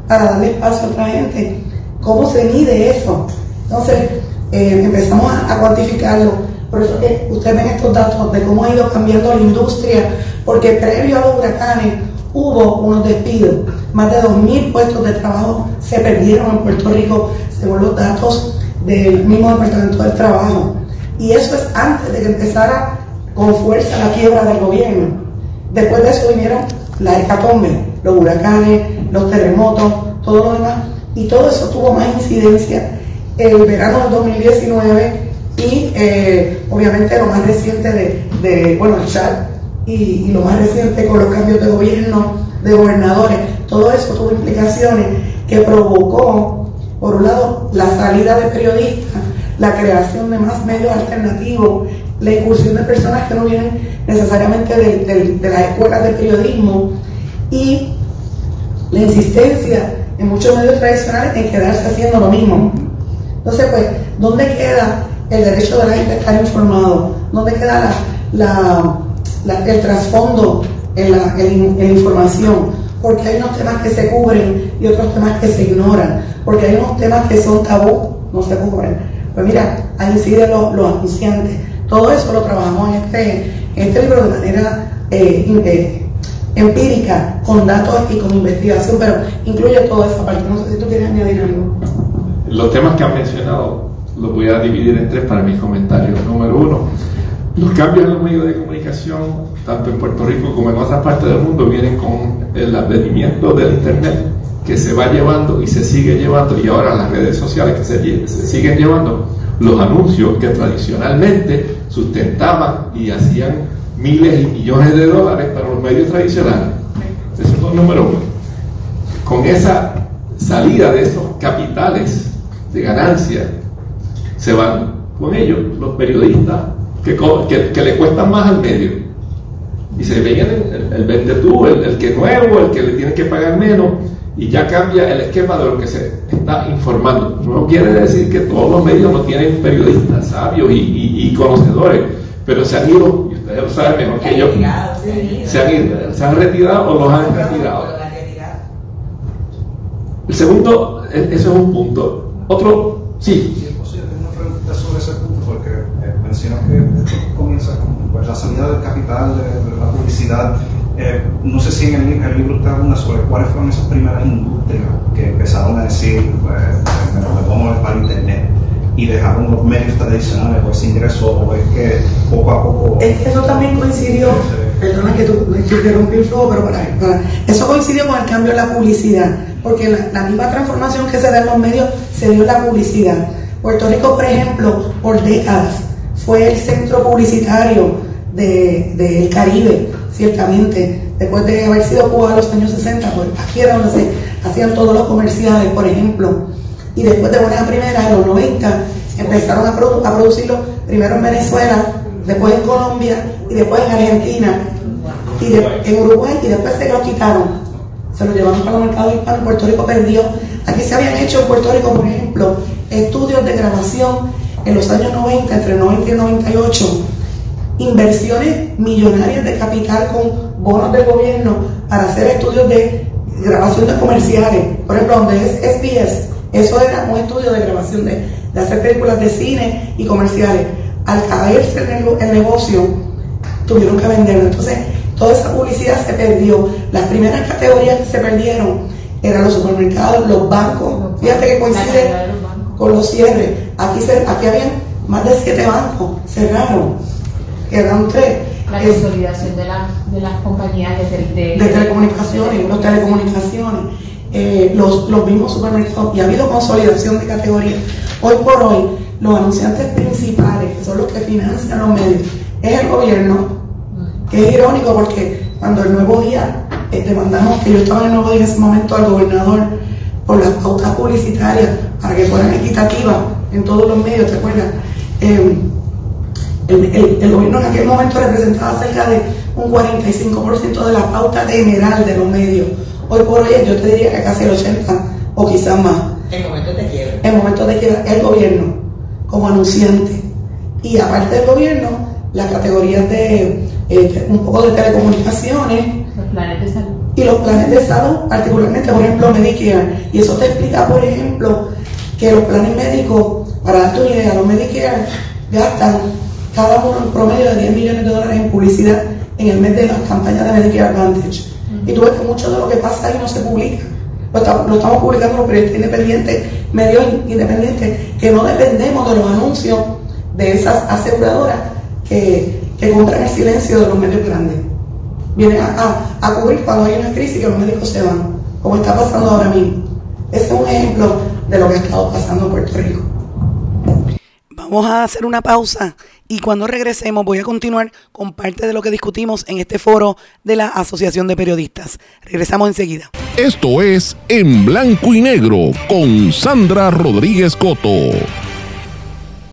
para darle espacio a otra gente? ¿Cómo se mide eso? Entonces, eh, empezamos a cuantificarlo, por eso que ustedes ven estos datos de cómo ha ido cambiando la industria, porque previo a los huracanes hubo unos despidos, más de 2.000 puestos de trabajo se perdieron en Puerto Rico, según los datos del mismo Departamento del Trabajo. Y eso es antes de que empezara con fuerza la quiebra del gobierno. Después de eso vinieron las hecatombe, los huracanes, los terremotos, todo lo demás, y todo eso tuvo más incidencia el verano del 2019 y eh, obviamente lo más reciente de, bueno, el chat y, y lo más reciente con los cambios de gobierno, de gobernadores, todo eso tuvo implicaciones que provocó, por un lado, la salida de periodistas, la creación de más medios alternativos, la incursión de personas que no vienen necesariamente de, de- de las escuelas de periodismo y la insistencia en muchos medios tradicionales en quedarse haciendo lo mismo. Entonces, pues, ¿dónde queda el derecho de la gente a estar informado? ¿Dónde queda la, la- la- el trasfondo en la, en- en información? Porque hay unos temas que se cubren y otros temas que se ignoran. Porque hay unos temas que son tabú, no se cubren. Pues mira, ahí inciden los, los anunciantes. Todo eso lo trabajamos en este, en este libro de manera eh, eh, empírica, con datos y con investigación, pero incluye toda esa parte. No sé si tú quieres añadir algo. Los temas que han mencionado los voy a dividir en tres para mis comentarios. Número uno, los cambios en los medios de comunicación, tanto en Puerto Rico como en otras partes del mundo, vienen con el advenimiento del Internet, que se va llevando y se sigue llevando, y ahora las redes sociales que se, se siguen llevando, los anuncios que tradicionalmente sustentaban y hacían miles y millones de dólares para los medios tradicionales. Eso es lo número uno con esa salida de esos capitales de ganancia, se van con ellos los periodistas que, que, le cuestan más al medio. Y se veían el, el vende tú, el, que es nuevo, el que le tiene que pagar menos, y ya cambia el esquema de lo que se está informando. No quiere decir que todos los medios no tienen periodistas sabios y, y- conocedores, pero se han ido, y ustedes lo saben mejor que yo, se han ido. se han, retirado o los han retirado. Los han retirado. El segundo, e- eso es un punto. Otro, sí, Si es posible, tengo una pregunta sobre ese punto, porque eh, mencionas que esto comienza con pues, la salida del capital, de, de la publicidad. Eh, no sé si en el, el libro está una sobre cuáles fueron esas primeras industrias que empezaron a decir, pues, me lo tomo para Internet y dejaron los medios tradicionales o ese ingreso, o es que poco a poco. Eso también coincidió, perdona que tú interrumpí el fuego, pero para, para- eso coincidió con el cambio en la publicidad, porque la, la misma transformación que se da en los medios se dio en la publicidad. Puerto Rico, por ejemplo, por décadas fue el centro publicitario de- del Caribe, ciertamente. Después de haber sido Cuba en los años 60, pues aquí era donde se hacían todos los comerciales, por ejemplo. Y después de buena primera, en los 90, empezaron a, produ- a producirlo primero en Venezuela, después en Colombia y después en Argentina, y de- en Uruguay, y después se lo quitaron. Se lo llevaron para los mercados hispanos, Puerto Rico perdió. Aquí se habían hecho en Puerto Rico, por ejemplo, estudios de grabación en los años 90, entre 90 y 98, inversiones millonarias de capital con bonos del gobierno para hacer estudios de grabación de comerciales. Por ejemplo, donde es SBS, eso era un estudio de grabación de, de hacer películas de cine y comerciales. Al caerse el, el negocio, tuvieron que venderlo. Entonces, toda esa publicidad se perdió. Las primeras categorías que se perdieron eran los supermercados, los bancos. Fíjate que coincide con los cierres. Aquí, se, aquí habían más de siete bancos, cerraron, quedaron tres. La Es- consolidación de, la- de las compañías de, de- de telecomunicaciones, los telecomunicaciones, eh, los, los mismos supermercados, y ha habido consolidación de categorías. Hoy por hoy, los anunciantes principales, que son los que financian los medios, es el gobierno, que es irónico porque cuando el nuevo día, eh, demandamos que yo estaba en el nuevo día en ese momento al gobernador por las pautas publicitarias para que fueran equitativas en todos los medios, ¿te acuerdas? Eh, el, el- el gobierno en aquel momento representaba cerca de un 45% de la pauta general de los medios. Hoy por hoy yo te diría que casi el 80% o quizás más. En momentos de quiebra. En momentos de quiebra, el gobierno como anunciante. Y aparte del gobierno, las categorías de eh, un poco de telecomunicaciones, los planes de salud. y los planes de salud, particularmente, por ejemplo, Medicare. Y eso te explica, por ejemplo, que los planes médicos, para darte una idea, los Medicare gastan cada uno en promedio de 10 millones de dólares en publicidad en el mes de las campañas de Medicare Advantage. Y tú ves que mucho de lo que pasa ahí no se publica. Lo, estamos- lo estamos publicando los periodistas independientes, medios independientes, que no dependemos de los anuncios de esas aseguradoras que, que compran el silencio de los medios grandes vienen a, a- a cubrir cuando hay una crisis que los médicos se van, como está pasando ahora mismo. Ese es un ejemplo de lo que ha estado pasando en Puerto Rico. Vamos a hacer una pausa y cuando regresemos voy a continuar con parte de lo que discutimos en este foro de la Asociación de Periodistas. Regresamos enseguida. Esto es En Blanco y Negro con Sandra Rodríguez Coto.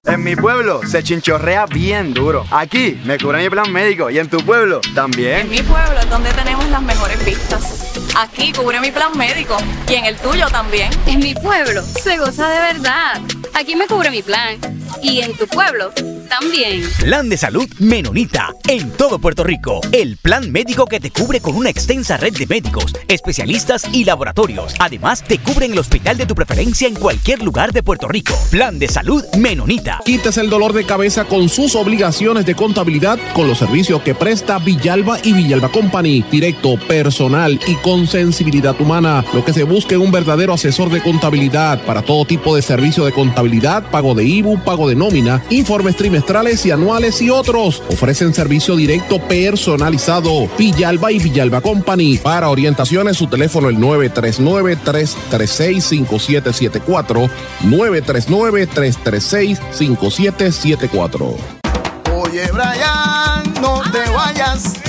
En mi pueblo se chinchorrea bien duro. Aquí me cubre mi plan médico y en tu pueblo también. En mi pueblo es donde tenemos las mejores vistas. Aquí cubre mi plan médico y en el tuyo también. En mi pueblo se goza de verdad. Aquí me cubre mi plan. Y en tu pueblo también. Plan de salud Menonita en todo Puerto Rico. El plan médico que te cubre con una extensa red de médicos, especialistas y laboratorios. Además, te cubre en el hospital de tu preferencia en cualquier lugar de Puerto Rico. Plan de salud Menonita. Quítese el dolor de cabeza con sus obligaciones de contabilidad con los servicios que presta Villalba y Villalba Company. Directo, personal y con sensibilidad humana. Lo que se busca es un verdadero asesor de contabilidad para todo tipo de servicio de contabilidad, pago de IBU, pago de nómina, informes trimestrales y anuales y otros. Ofrecen servicio directo personalizado. Villalba y Villalba Company. Para orientaciones, su teléfono el 939-336-5774. 939-336-5774. Oye, Brian, no te vayas.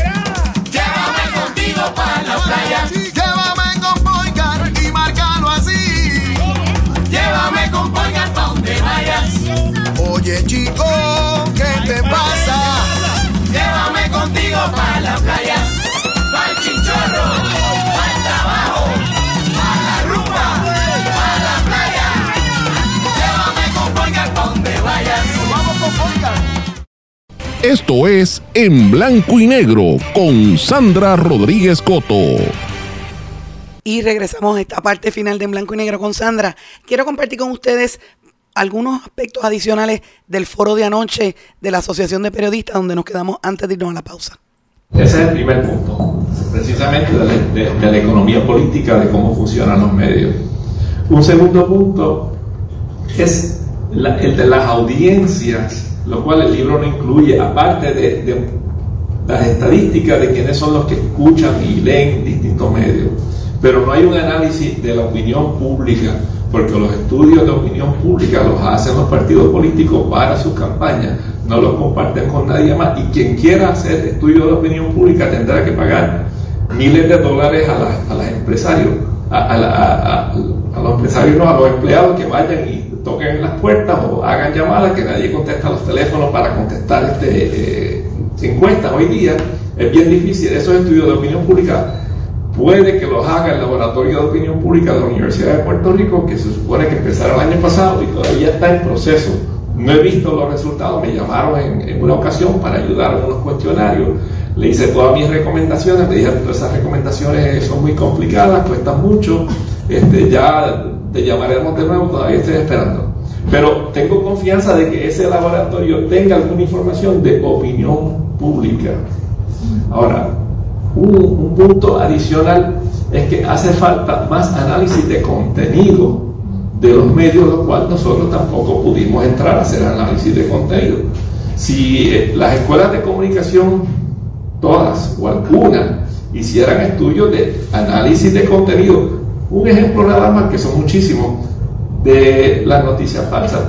Esto es En Blanco y Negro con Sandra Rodríguez Coto. Y regresamos a esta parte final de En Blanco y Negro con Sandra. Quiero compartir con ustedes algunos aspectos adicionales del foro de anoche de la Asociación de Periodistas, donde nos quedamos antes de irnos a la pausa. Ese es el primer punto, precisamente de la, de- de la economía política, de cómo funcionan los medios. Un segundo punto es la- el de las audiencias, lo cual el libro no incluye, aparte de, las estadísticas de quiénes son los que escuchan y leen distintos medios. Pero no hay un análisis de la opinión pública, porque los estudios de opinión pública los hacen los partidos políticos para sus campañas, no los comparten con nadie más. Y quien quiera hacer estudios de opinión pública tendrá que pagar miles de dólares a, las- a los empresarios, a- a los empresarios, no, a los empleados que vayan y toquen las puertas o hagan llamadas, que nadie contesta los teléfonos para contestar este, eh, encuestas hoy día. Es bien difícil. Esos estudios de opinión pública puede que los haga el Laboratorio de Opinión Pública de la Universidad de Puerto Rico, que se supone que empezaron el año pasado y todavía está en proceso. No he visto los resultados, me llamaron en, en una ocasión para ayudar en unos cuestionarios, le hice todas mis recomendaciones, me dijeron esas recomendaciones son muy complicadas, cuestan mucho, este, ya te llamaremos de nuevo, todavía estoy esperando. Pero tengo confianza de que ese laboratorio tenga alguna información de opinión pública. Ahora, un, un punto adicional es que hace falta más análisis de contenido de los medios, los cuales nosotros tampoco pudimos entrar a hacer análisis de contenido. Si eh, las escuelas de comunicación, todas o algunas, hicieran estudios de análisis de contenido, un ejemplo nada más, que son muchísimos, de las noticias falsas,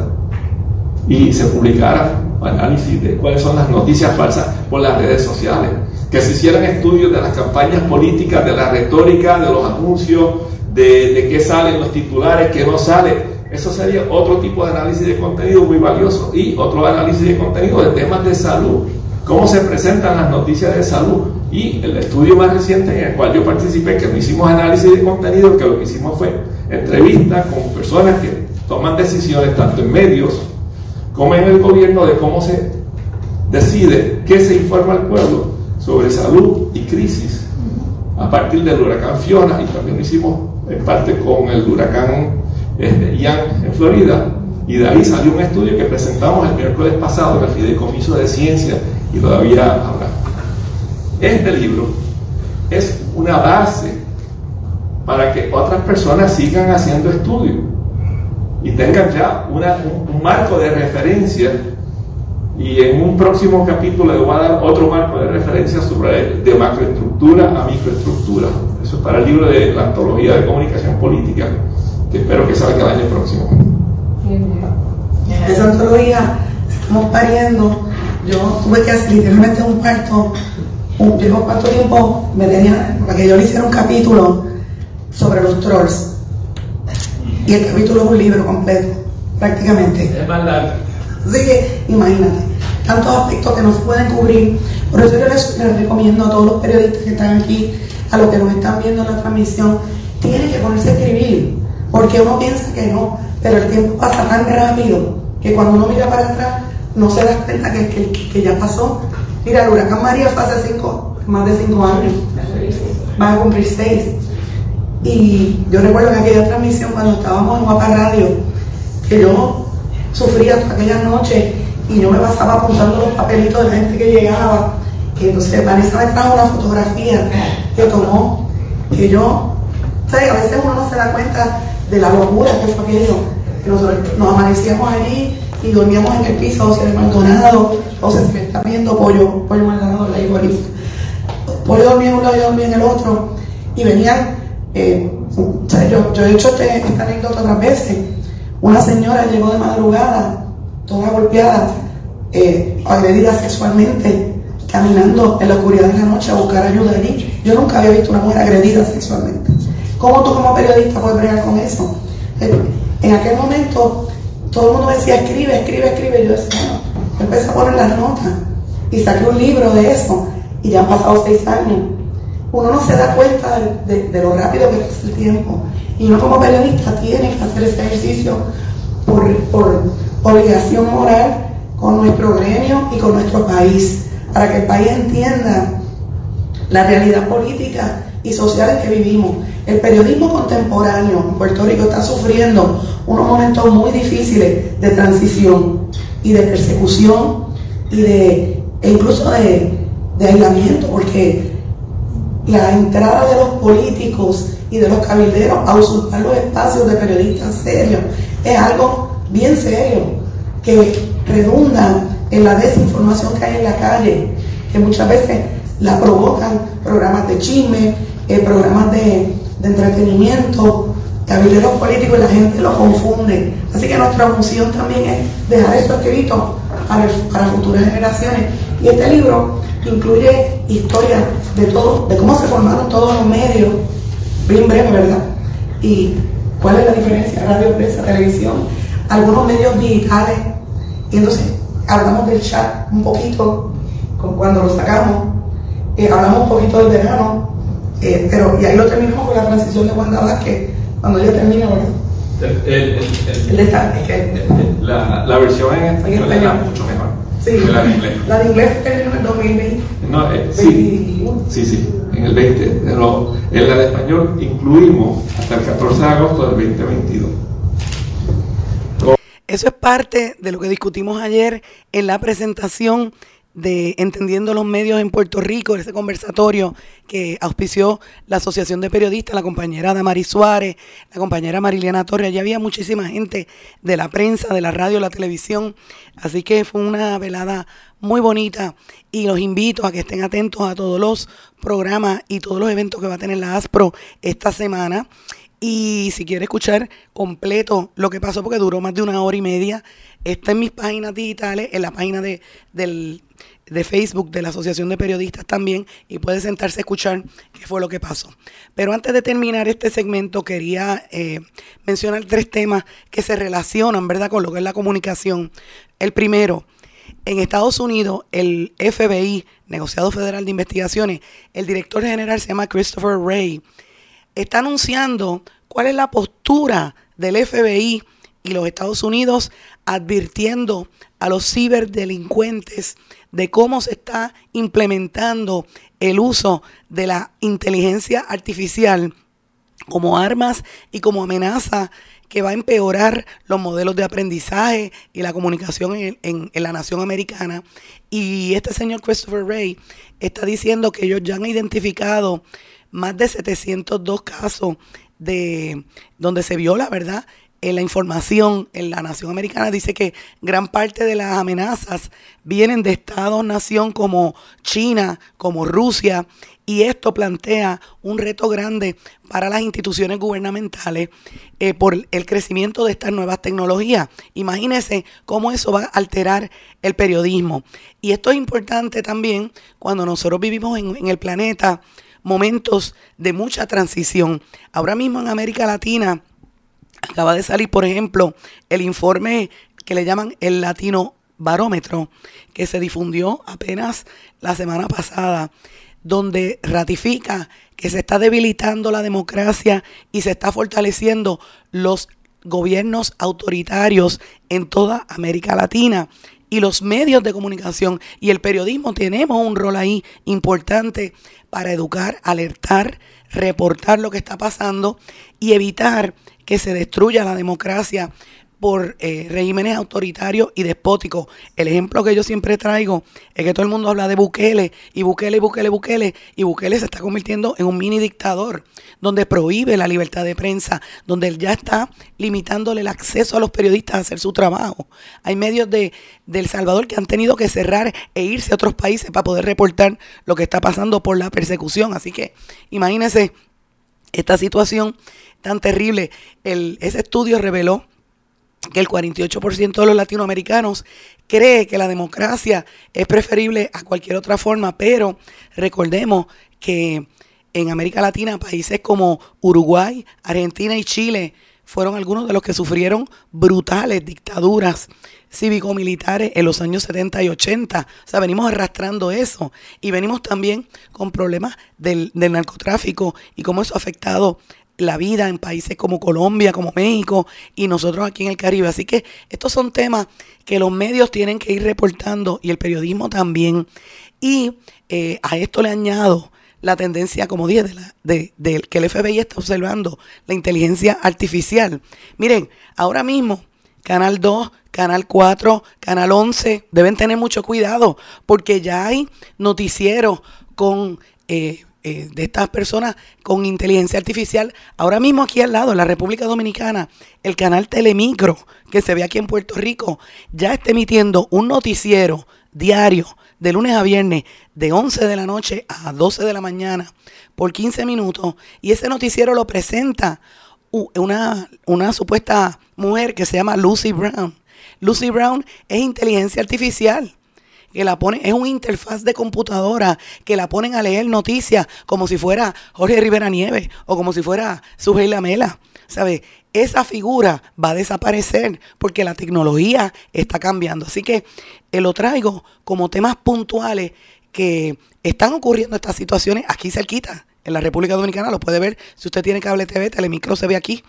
y se publicaran análisis de cuáles son las noticias falsas por las redes sociales, que se hicieran estudios de las campañas políticas, de la retórica, de los anuncios, de, de qué salen los titulares, qué no sale. Eso sería otro tipo de análisis de contenido muy valioso. Y otro análisis de contenido de temas de salud. Cómo se presentan las noticias de salud. Y el estudio más reciente en el cual yo participé, que no hicimos análisis de contenido, que lo que hicimos fue entrevistas con personas que toman decisiones tanto en medios como en el gobierno de cómo se decide qué se informa al pueblo sobre salud y crisis a partir del huracán Fiona y también lo hicimos en parte con el huracán este, Ian en Florida y de ahí salió un estudio que presentamos el miércoles pasado en el Fideicomiso de Ciencia y todavía habrá. Este libro es una base para que otras personas sigan haciendo estudios y tengan ya una, un, un marco de referencia y en un próximo capítulo le voy a dar otro marco de referencia sobre de macroestructura a microestructura. Eso es para el libro de la antología de comunicación política, que espero que salga el año próximo. Esa antología estamos pariendo. Yo tuve que hacer literalmente un parto. Cuánto tiempo me tenía para que yo le hiciera un capítulo sobre los trolls. Y el capítulo es un libro completo, prácticamente. Es más largo. Así que imagínate, tantos aspectos que no se pueden cubrir. Por eso yo les, les recomiendo a todos los periodistas que están aquí, a los que nos están viendo en la transmisión, tienen que ponerse a escribir, porque uno piensa que no, pero el tiempo pasa tan rápido que cuando uno mira para atrás no se da cuenta que, que, que ya pasó. Mira, el huracán María fue hace cinco, más de cinco años, van a cumplir seis. Y yo recuerdo que aquella transmisión cuando estábamos en Guapa Radio, que yo sufría aquella noche y yo me pasaba apuntando los papelitos de la gente que llegaba. Entonces Vanessa me trajo una fotografía que tomó, que yo, ¿sabes? a veces uno no se da cuenta de la locura que fue aquello. Que nosotros nos amanecíamos allí y dormíamos en el piso, o sea, el Se me está viendo pollo, pollo Maldonado, la igualita. Pollo dormía en un lado y dormía en el otro. Y venían, eh, yo, he hecho este, esta anécdota otras veces. Una señora llegó de madrugada, toda golpeada, eh, agredida sexualmente, caminando en la oscuridad de la noche a buscar ayuda allí. Yo nunca había visto una mujer agredida sexualmente. ¿Cómo tú como periodista puedes bregar con eso? Eh, En aquel momento todo el mundo decía escribe, escribe, escribe. Yo decía, bueno, empecé a poner las notas y saqué un libro de eso y ya han pasado seis años. Uno no se da cuenta de, lo rápido que pasa el tiempo. Y uno como periodista tiene que hacer ese ejercicio por, por obligación moral con nuestro gremio y con nuestro país, para que el país entienda la realidad política y social en que vivimos. El periodismo contemporáneo en Puerto Rico está sufriendo unos momentos muy difíciles de transición y de persecución y de e incluso de, de aislamiento, porque la entrada de los políticos y de los cabilderos a usurpar los espacios de periodistas serios es algo bien serio, que redunda en la desinformación que hay en la calle, que muchas veces la provocan programas de chisme, eh, programas de, de entretenimiento, cabilderos políticos y la gente lo confunde. Así que nuestra función también es dejar esto escrito para, el- para futuras generaciones. Y este libro incluye historias de todo, de cómo se formaron todos los medios, bien breve, ¿verdad? Y cuál es la diferencia, radio, prensa, televisión, algunos medios digitales. Y entonces hablamos del chat un poquito, con cuando lo sacamos, eh, hablamos un poquito del verano, eh, pero y ahí lo terminamos con la transición de Wanda Vázquez, cuando ella termina, ¿verdad? El- el- el- El es que- la, la versión en español En era español. mucho mejor Sí, que la de inglés. la de inglés terminó en el 2020. No, eh, sí, sí, sí, en el 20. Pero en la de español incluimos hasta el 14 de agosto del 2022. Eso es parte de lo que discutimos ayer en la presentación de Entendiendo los Medios en Puerto Rico, ese conversatorio que auspició la Asociación de Periodistas, la compañera Damari Suárez, la compañera Mariliana Torres. Allí había muchísima gente de la prensa, de la radio, la televisión. Así que fue una velada muy bonita y los invito a que estén atentos a todos los programas y todos los eventos que va a tener la ASPRO esta semana. Y si quiere escuchar completo lo que pasó, porque duró más de una hora y media, está en mis páginas digitales, en la página de, del, de Facebook de la Asociación de Periodistas también, y puede sentarse a escuchar qué fue lo que pasó. Pero antes de terminar este segmento, quería eh, mencionar tres temas que se relacionan, ¿verdad?, con lo que es la comunicación. El primero, en Estados Unidos, el FBI, Negociado Federal de Investigaciones, el director general se llama Christopher Wray está anunciando cuál es la postura del FBI y los Estados Unidos advirtiendo a los ciberdelincuentes de cómo se está implementando el uso de la inteligencia artificial como armas y como amenaza que va a empeorar los modelos de aprendizaje y la comunicación en, la nación americana. Y este señor Christopher Ray está diciendo que ellos ya han identificado más de 702 casos de donde se viola, ¿verdad? En la información en la nación americana dice que gran parte de las amenazas vienen de estados-nación como China, como Rusia, y esto plantea un reto grande para las instituciones gubernamentales eh, por el crecimiento de estas nuevas tecnologías. Imagínense cómo eso va a alterar el periodismo. Y esto es importante también cuando nosotros vivimos en, en el planeta momentos de mucha transición. Ahora mismo en América Latina acaba de salir, por ejemplo, el informe que le llaman el Latino Barómetro, que se difundió apenas la semana pasada, donde ratifica que se está debilitando la democracia y se está fortaleciendo los gobiernos autoritarios en toda América Latina y los medios de comunicación y el periodismo tenemos un rol ahí importante para educar, alertar, reportar lo que está pasando y evitar que se destruya la democracia por eh, regímenes autoritarios y despóticos. El ejemplo que yo siempre traigo es que todo el mundo habla de Bukele y Bukele Bukele, Bukele, y Bukele se está convirtiendo en un mini dictador, donde prohíbe la libertad de prensa, donde él ya está limitándole el acceso a los periodistas a hacer su trabajo. Hay medios de, El Salvador que han tenido que cerrar e irse a otros países para poder reportar lo que está pasando por la persecución. Así que imagínense esta situación tan terrible. Ese estudio reveló que el 48% de los latinoamericanos cree que la democracia es preferible a cualquier otra forma, pero recordemos que en América Latina países como Uruguay, Argentina y Chile fueron algunos de los que sufrieron brutales dictaduras cívico-militares en los años 70 y 80. O sea, venimos arrastrando eso y venimos también con problemas del, del narcotráfico y cómo eso ha afectado la vida en países como Colombia, como México y nosotros aquí en el Caribe. Así que estos son temas que los medios tienen que ir reportando y el periodismo también. Y eh, a esto le añado la tendencia, como dije, de, de, que el FBI está observando la inteligencia artificial. Miren, ahora mismo, Canal 2, Canal 4, Canal 11, deben tener mucho cuidado porque ya hay noticieros con... Eh, eh, de estas personas con inteligencia artificial. Ahora mismo aquí al lado, en la República Dominicana, el canal Telemicro, que se ve aquí en Puerto Rico, ya está emitiendo un noticiero diario de lunes a viernes de 11 de la noche a 12 de la mañana por 15 minutos y ese noticiero lo presenta una, una supuesta mujer que se llama Lucy Brown. Lucy Brown es inteligencia artificial que la ponen, es una interfaz de computadora que la ponen a leer noticias como si fuera Jorge Rivera Nieves o como si fuera Sujei Lamela. ¿Sabe? Esa figura va a desaparecer porque la tecnología está cambiando. Así que eh, lo traigo como temas puntuales que están ocurriendo estas situaciones aquí cerquita, en la República Dominicana. Lo puede ver si usted tiene cable TV, Telemicro se ve aquí.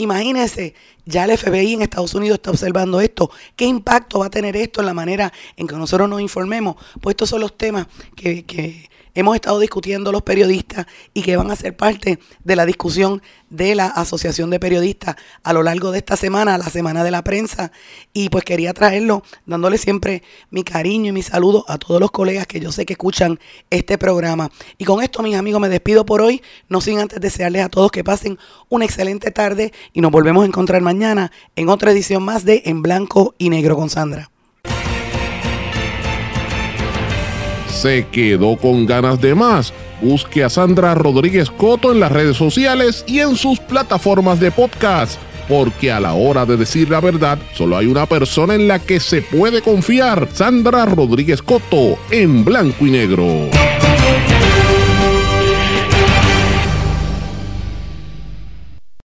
Imagínense, ya el FBI en Estados Unidos está observando esto. ¿Qué impacto va a tener esto en la manera en que nosotros nos informemos? Pues estos son los temas que, hemos estado discutiendo los periodistas y que van a ser parte de la discusión de la Asociación de Periodistas a lo largo de esta semana, la Semana de la Prensa. Y pues quería traerlo dándole siempre mi cariño y mi saludo a todos los colegas que yo sé que escuchan este programa. Y con esto, mis amigos, me despido por hoy, no sin antes desearles a todos que pasen una excelente tarde y nos volvemos a encontrar mañana en otra edición más de En Blanco y Negro con Sandra. Se quedó con ganas de más. Busque a Sandra Rodríguez Coto en las redes sociales y en sus plataformas de podcast, porque a la hora de decir la verdad, solo hay una persona en la que se puede confiar, Sandra Rodríguez Coto, en blanco y negro.